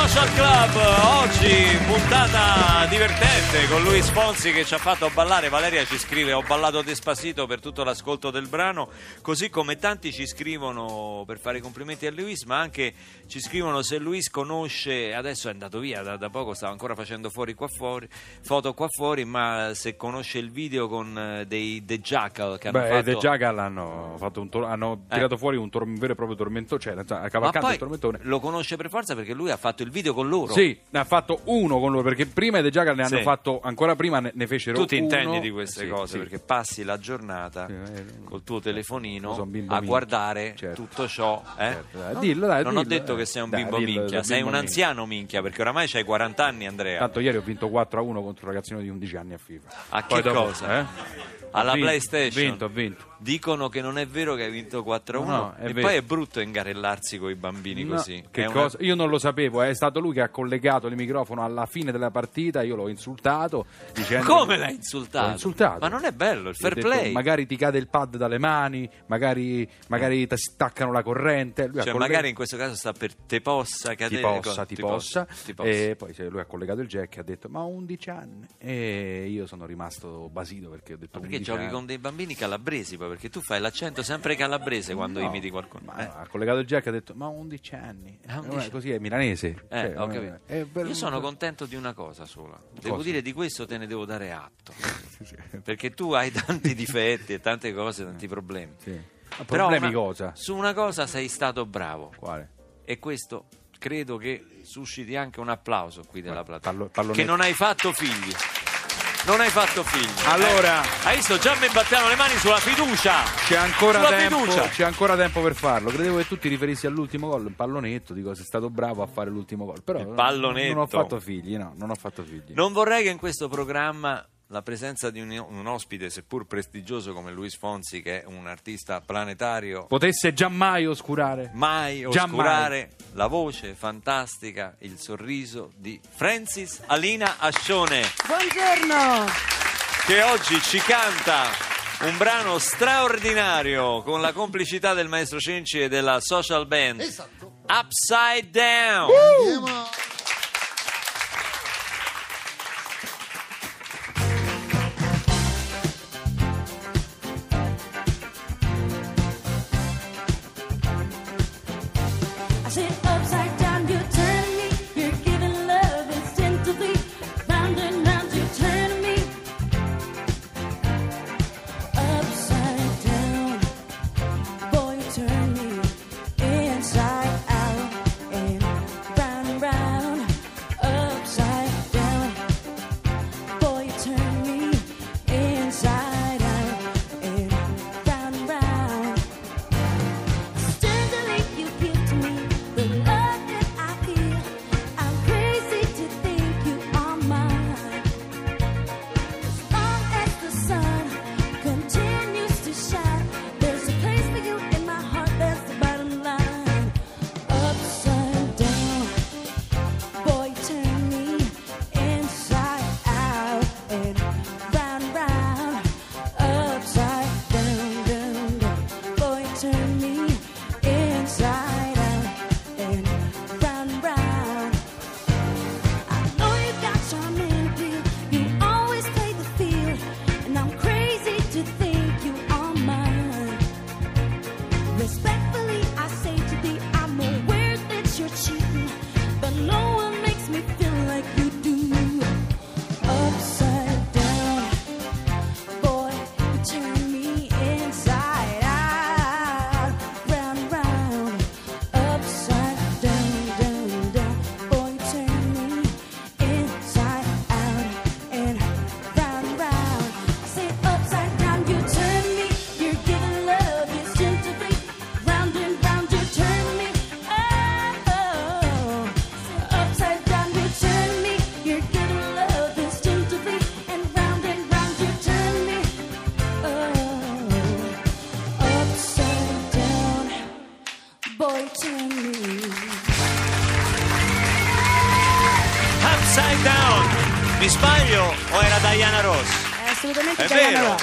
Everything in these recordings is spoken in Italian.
A Radio 2 Social Club, oggi puntata divertente con Luis Fonsi che ci ha fatto ballare, Valeria ci scrive ho ballato Despacito per tutto l'ascolto del brano, così come tanti ci scrivono per fare i complimenti a Luis, ma anche ci scrivono se Luis conosce, adesso è andato via da, da poco, stava ancora facendo fuori qua fuori, foto qua fuori, ma se conosce il video con eh, dei The Jackal che hanno Beh, fatto... The Jackal hanno, fatto tor- hanno Eh. tirato fuori un, tor- un vero e proprio tormentone, cioè poi il tormentone. lo conosce per forza perché lui ha fatto il video con loro. Sì, ne ha fatto uno con loro perché prima i The Jackal ne hanno Sì. fatto ancora prima ne, ne fecero Tu ti uno. intendi di queste Sì, cose sì. perché passi la giornata Sì, eh, col tuo telefonino a minchia. guardare Certo. tutto ciò. eh? Certo, dai, dillo, dai, non ho dillo, detto eh. che sei un Dai, bimbo dillo, minchia, sei sei bimbo un minchia. anziano minchia perché oramai hai 40 anni Andrea. Tanto ieri ho vinto 4 a 1 contro un ragazzino di 11 anni a FIFA. A Poi che dopo, cosa? eh? Alla Ho vinto, PlayStation. Ho vinto, ho vinto. Dicono che non è vero che hai vinto 4-1 No, è e vero. poi è brutto ingarellarsi con i bambini No, così. una-? Io non lo sapevo, è stato lui che ha collegato il microfono alla fine della partita, io l'ho insultato dicendo Come l'hai insultato? Insultato. Ma non è bello, il fair detto, play. magari ti cade il pad dalle mani, magari, magari ti staccano la corrente. Lui Cioè, collega- magari in questo caso sta per te possa ti cadere. possa, co- ti possa. ti possa. E poi lui ha collegato il jack e ha detto ma ho 11 anni. E io sono rimasto basito perché ho detto Ma perché 11 giochi anni. con dei bambini calabresi poi? Perché tu fai l'accento sempre calabrese quando No, imiti qualcuno. ma Eh. ha collegato il jack e ha detto ma ho 11 anni. Ah, 11 Eh, Così è milanese. Eh, Cioè, eh, è per- Io sono contento di una cosa sola. Devo Cosa? dire di questo te ne devo dare atto. Perché tu hai tanti difetti e tante cose, tanti problemi. Sì. Ma Però problemi una- cosa? Su una cosa sei stato bravo. Quale? E questo credo che susciti anche un applauso qui della platea. Pallone- Che non hai fatto figli. Non hai fatto figli. Allora- Eh, hai visto? Già mi battiamo le mani sulla fiducia. C'è ancora, tempo, c'è ancora tempo per farlo. Credevo che tu ti riferissi all'ultimo gol, un pallonetto, dico sei stato bravo a fare l'ultimo gol. Però Il pallonetto. non ho fatto figli, no, non ho fatto figli. Non vorrei che in questo programma la presenza di un, un ospite, seppur prestigioso come Luis Fonsi, che è un artista planetario, Potesse giammai oscurare. mai oscurare la voce fantastica, il sorriso di Francis Alina Ascione, Buongiorno! che oggi ci canta un brano straordinario con la complicità del maestro Cenci e della social band Esatto. Upside Down. Andiamo.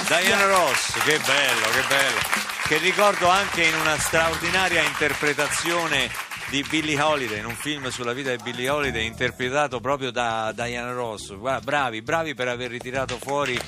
Diana Ross, che bello, che bello. Che ricordo anche in una straordinaria interpretazione di Billie Holiday, in un film sulla vita di Billie Holiday interpretato proprio da Diana Ross. Guarda, bravi, bravi per aver ritirato fuori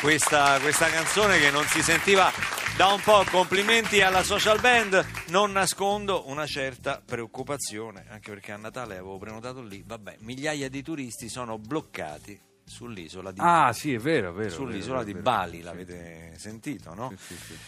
questa, questa canzone che non si sentiva da un po'. Complimenti alla social band. Non nascondo una certa preoccupazione, anche perché a Natale avevo prenotato lì. Vabbè, migliaia di turisti sono bloccati sull'isola di Ah, sì, è vero, è vero. sull'isola è di vero, è vero. Bali, l'avete sentito, no? Sì, sì, sì.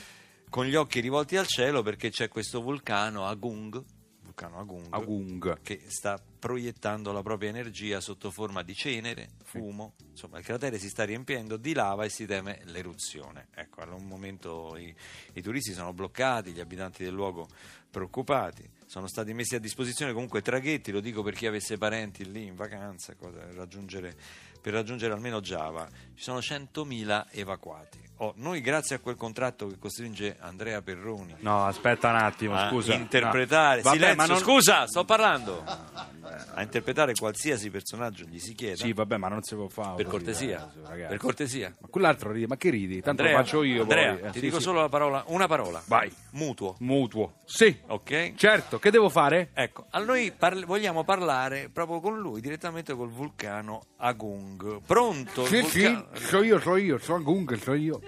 Con gli occhi rivolti al cielo perché c'è questo vulcano Agung, vulcano Agung, Agung. che sta proiettando la propria energia sotto forma di cenere, fumo, insomma il cratere si sta riempiendo di lava e si teme l'eruzione. Ecco, al momento i, i turisti sono bloccati, gli abitanti del luogo preoccupati, sono stati messi a disposizione comunque traghetti, lo dico per chi avesse parenti lì in vacanza, cosa- per raggiungere, per raggiungere almeno Giava, ci sono 100.000 evacuati. Oh, noi grazie a quel contratto che costringe Andrea Perroni No, aspetta un attimo, a scusa. interpretare No. Vabbè, silenzio, ma non- scusa sto parlando a interpretare qualsiasi personaggio gli si chieda Sì, vabbè, ma non si può fare. per cortesia ragazzi, per cortesia Ma quell'altro ride, ma che ridi? Tanto Andrea, lo faccio io Andrea, poi. Eh, ti sì, dico sì. solo la parola una parola Vai. mutuo Mutuo. Sì, ok certo, che devo fare? Ecco, a noi parli- vogliamo parlare proprio con lui, direttamente col vulcano Agung. Pronto? Sì, vulcano? sì, so io, so io, so Gung, so io.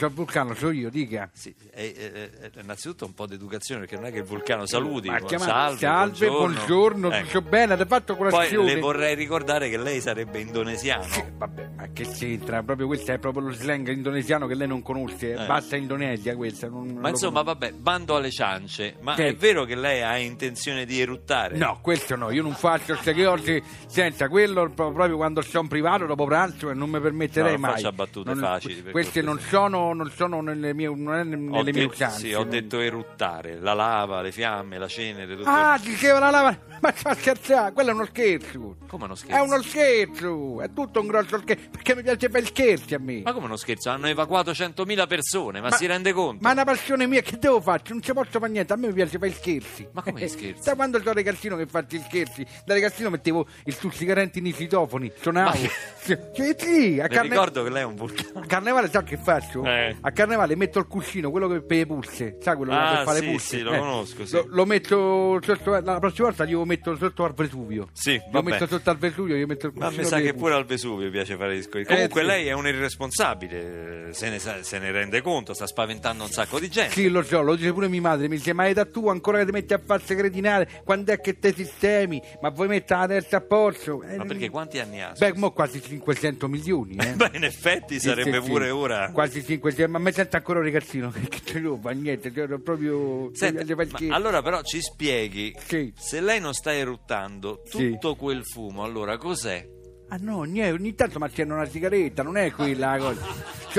Il vulcano, so io, dica. Sì, è, è- è- innanzitutto un po' di educazione perché non è che il vulcano saluti, Ma ma chiama- salve, salve, buongiorno, Ecco. tutto bene, avete fatto Poi colazione? le vorrei ricordare che lei sarebbe indonesiano. Sì, vabbè, ma che c'entra? Proprio questo è proprio lo slang indonesiano che lei non conosce. Eh. Basta Indonesia questa. Non, non Ma lo insomma, vabbè, bando alle ciance. Ma Che- è vero che lei ha intenzione di eruttare? No, questo no, io non faccio queste cose senza quello, pro- proprio quando sono privato dopo pranzo e non mi permetterei No, non mai. faccia battute Non- facili, Queste non cortesia. Sono, non sono nelle mie, non è nelle mie de- usanze. sì, ho detto eruttare, la lava, le fiamme, la cenere, tutto. Ah, diceva la lava. Ma sta scherzando, quello è uno scherzo. Come uno È scherzo? uno scherzo, è tutto un grosso scherzo. Perché mi piace fare scherzi a me. Ma come uno scherzo? Hanno evacuato 100.000 persone, ma, si rende conto? Ma è una passione mia, che devo fare? Non ci posso fare niente, a me mi piace fare scherzi. Ma come scherzi? Da quando sono ragazzino che faccio i scherzi? Da ragazzino mettevo il stuzzicarente nei citofoni, suonavo. Ma che- Sì, sì, a, carne- ricordo che lei è un vulcano. a carnevale sai che faccio? Eh. A carnevale metto il cuscino, quello che per le pulse, sai quello Ah, per fare sì, pulse? sì, lo conosco, sì. Lo, lo metto sotto, la prossima volta glielo metto sotto al Vesuvio. Sì, Lo metto sotto al Vesuvio, io metto il Ma cuscino mi sa che pulse. pure al Vesuvio piace fare gli scherzi. Comunque sì. lei è un irresponsabile, se ne, sa- se ne rende conto, sta spaventando un sacco di gente. Sì, lo so, lo dice pure mia madre, mi dice, ma è da tu ancora che ti metti a farsi cretinare, quando è che te sistemi? Ma vuoi mettere la testa a posto? Eh, Ma perché quanti anni ha? Beh, mo quasi 500 milioni, eh. Beh, in effetti Sì, sarebbe sì, sì. pure ora. Quasi 500, ma mi sento ancora un ragazzino, che te lo fa niente, cioè, proprio... Senta, allora però ci spieghi, Sì. se lei non sta eruttando Sì. tutto quel fumo, allora cos'è? Ah no, niente, ogni tanto mi accendo una sigaretta, non è quella la cosa.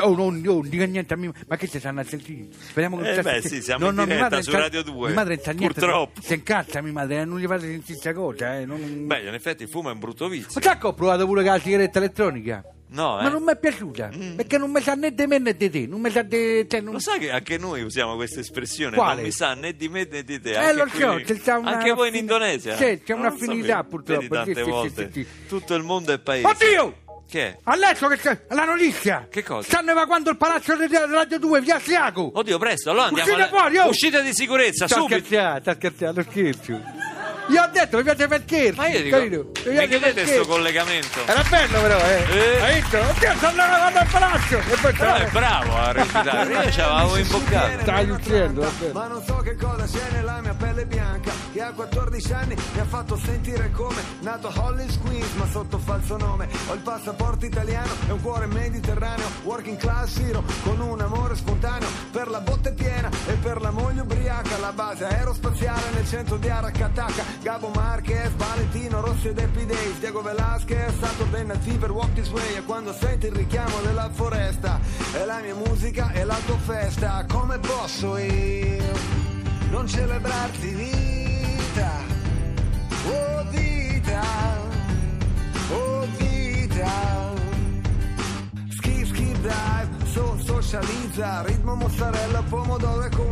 Oh, non, non dica niente a me, ma che ci stanno a sentire? Speriamo che Eh beh, sì, siamo No, in no, diretta su Radio 2, Mia madre niente. purtroppo. Si incazza mia madre, eh, non gli fate sentire questa cosa, eh. Non... Beh, in effetti il fumo è un brutto vizio. Ma sai che ho provato pure con la sigaretta elettronica? No, eh? Ma non mi è piaciuta, perché non mi sa né di me né di te, non mi sa di... Cioè, non... Lo sai che anche noi usiamo questa espressione? Quale? Non mi sa né di me né di te. Eh, anche lo so, qui- c'è sta una- Anche voi in Indonesia? Sì, c'è Non un'affinità, purtroppo, Vedi, tante sì, sì, volte. sì, sì. Tutto il mondo è paese. Oddio! Che è? Adesso che c'è la notizia! Che cosa? Stanno evacuando il palazzo di Radio 2, via Asiago! Oddio, presto, allora andiamo Uscite alla- fuori, oh! Uscita di sicurezza, Sta subito. scherzando, sta scherzando, scherzo! Io ho detto, mi piace scherzi! Ma io dico, Mi mi piace chiedete questo collegamento? Era bello però, eh! Eh. Hai visto? Oddio, stanno evacando il palazzo! E poi Però è bravo a recitare, io ci avevo imboccato. Stai uccidendo. Ma non so che cosa c'è nella mia pelle bianca Che a 14 anni mi ha fatto sentire come Nato a Hollis Queens ma sotto falso nome Ho il passaporto italiano e un cuore mediterraneo Working class hero con un amore spontaneo Per la botte piena e per la moglie ubriaca La base aerospaziale nel centro di Aracataca Gabo Marquez, Valentino Rossi ed Happy Days. Diego Velasquez, Saturday Night Fever, Walk This Way. E quando senti il richiamo della foresta È la mia musica e la tua festa. Come posso io non celebrarti vita? Oh vita. Oh vita. Skip skip dive So socializza Ritmo mozzarella pomodoro e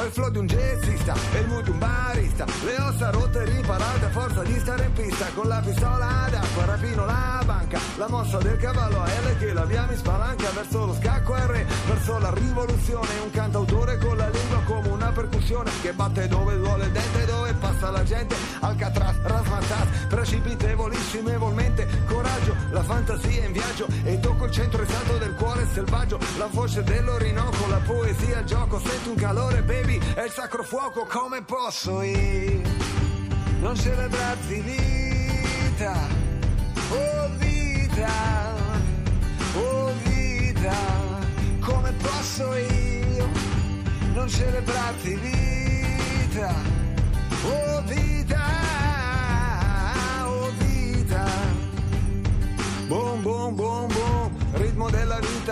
Ho il flow di un jazzista e il mood di un barista. Le ossa rotte riparate a forza di stare in pista. Con la pistola d'acqua rapino la banca. La mossa del cavallo a L che la via mi spalanca Verso lo scacco R, verso la rivoluzione Un cantautore con la lingua come una percussione Che batte dove duole il dente, dove passa la gente Alcatraz, rasmatas, precipitevolissimamente Coraggio, la fantasia in viaggio E tocco il centro esatto del cuore selvaggio La voce dell'Orinoco, la poesia, il gioco Sento un calore, baby, è il sacro fuoco Come posso io? Non celebrarti vita Oh vita, oh vita Come posso io? Non celebrarti vita Oh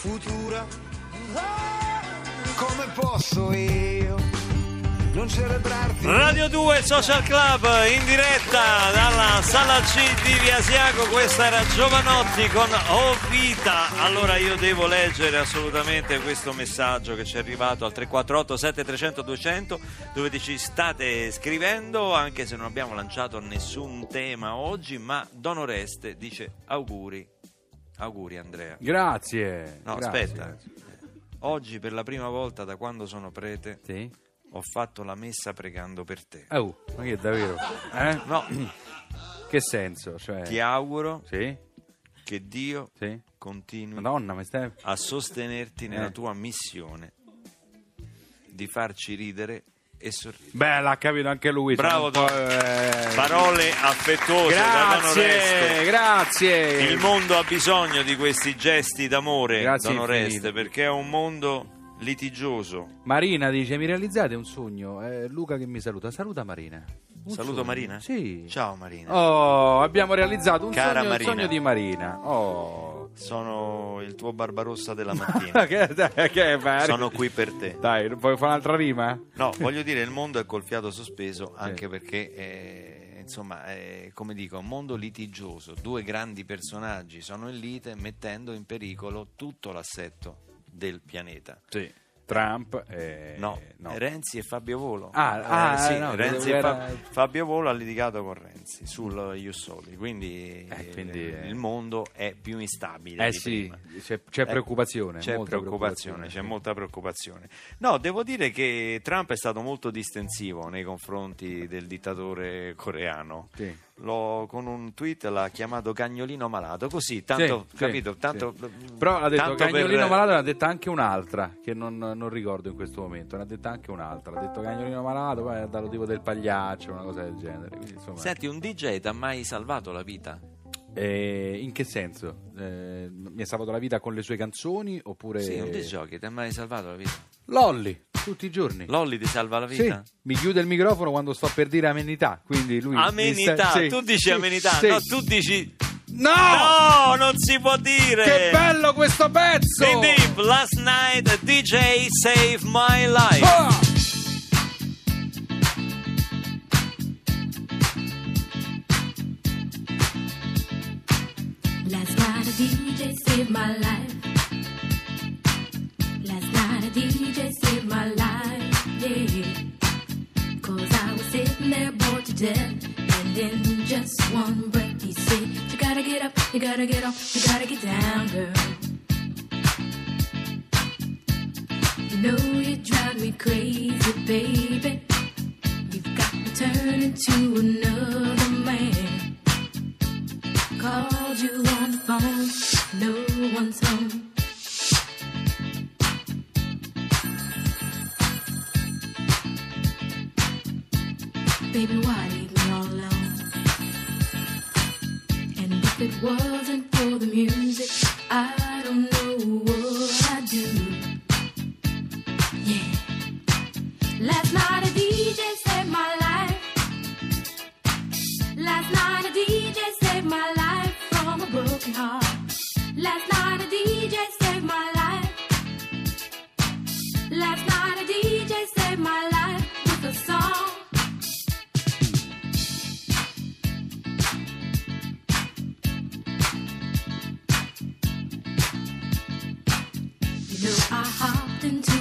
Futura. Come posso io non celebrarti? Radio 2 Social Club in diretta dalla sala C di Via Siaco, questa era Giovanotti con Oh Vita. Allora io devo leggere assolutamente questo messaggio che ci è arrivato al 348 7300 200 dove ci state scrivendo anche se non abbiamo lanciato nessun tema oggi, ma Don Oreste dice auguri. Auguri Andrea. Grazie. No, grazie. aspetta. Oggi per la prima volta da quando sono prete Sì? ho fatto la messa pregando per te. Oh, ma che davvero? Eh? No, Che senso? Cioè... ti auguro Sì? che Dio Sì? continui Madonna, stai... a sostenerti nella Eh. tua missione di farci ridere e sorridere. Beh, l'ha capito anche lui. Bravo, un Don. eh, Parole affettuose Grazie, grazie. Il mondo ha bisogno di questi gesti d'amore, Grazie Don Oreste, perché è un mondo litigioso. Marina dice: Mi realizzate un sogno? È Luca che mi saluta. Saluta Marina. Un Saluto sogno. Marina? Sì. Ciao Marina. Oh, abbiamo realizzato un Cara sogno, Marina. sogno di Marina. Oh. Sono il tuo Barbarossa della mattina. che, dai, che Marina? Sono qui per te. Dai, vuoi fare un'altra rima? No, voglio dire, il mondo è col fiato sospeso anche perché, eh, insomma, è, come dico, un mondo litigioso. Due grandi personaggi sono in lite mettendo in pericolo tutto l'assetto del pianeta. Sì. Trump e... No, Renzi e Fabio Volo. Ah, Eh, ah, sì, no, Renzi e Fa- Fabio Volo ha litigato con Renzi sul Jussoli, quindi, Eh, quindi, eh, eh. il mondo è più instabile. Eh sì, c'è, c'è Eh, preoccupazione. C'è molta preoccupazione, c'è sì. molta preoccupazione. No, devo dire che Trump è stato molto distensivo nei confronti del dittatore coreano. Sì. L'ho- con un tweet l'ha chiamato cagnolino malato, così, tanto, Sì, capito? sì, Tanto, sì. Però ha detto tanto per- Cagnolino Malato, ne ha detta anche un'altra che non, non ricordo in questo momento. Ne ha detta anche un'altra. Ha detto Cagnolino Malato, poi ha dato tipo del pagliaccio, una cosa del genere. Quindi, insomma, Senti, un DJ ti ha mai salvato la vita? eh, in che senso? Eh, mi ha salvato la vita con le sue canzoni oppure. Sì, un DJ ti ha mai salvato la vita? Lolli, tutti i giorni. Lolli ti salva la Sì, vita? mi chiude il microfono quando sto per dire amenità. Quindi lui Amenità, sta- sì, tu dici sì, amenità, sì. no, tu dici... No! No, non si può dire! Che bello questo pezzo! In deep, last night a DJ saved my life. Ah! Last night a DJ saved my life. DJ saved my life, yeah. Cause I was sitting there bored to death. And in just one breath, he said, You gotta get up, you gotta get off, you gotta get down, girl. You know you drive me crazy, baby. You've got me turning to another man. Called you on the phone, no one's home. Baby, why leave me all alone? And if it wasn't for the music, I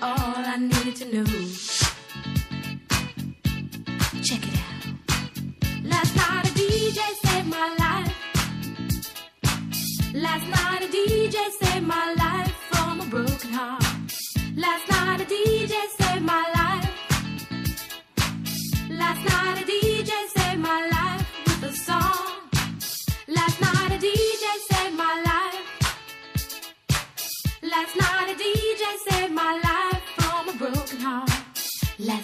out all I needed to know. Check it out. Last night a DJ saved my life. Last night a DJ saved my life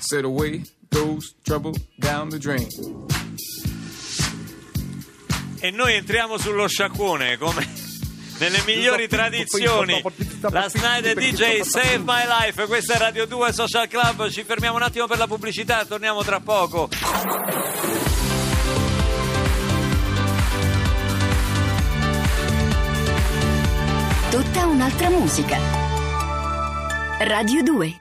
Said away goes trouble down the drain. E noi entriamo sullo sciacquone come nelle migliori tradizioni. Last night a DJ Save My Life. Questa è Radio 2 Social Club. Ci fermiamo un attimo per la pubblicità. Torniamo tra poco. Tutta un'altra musica. Radio 2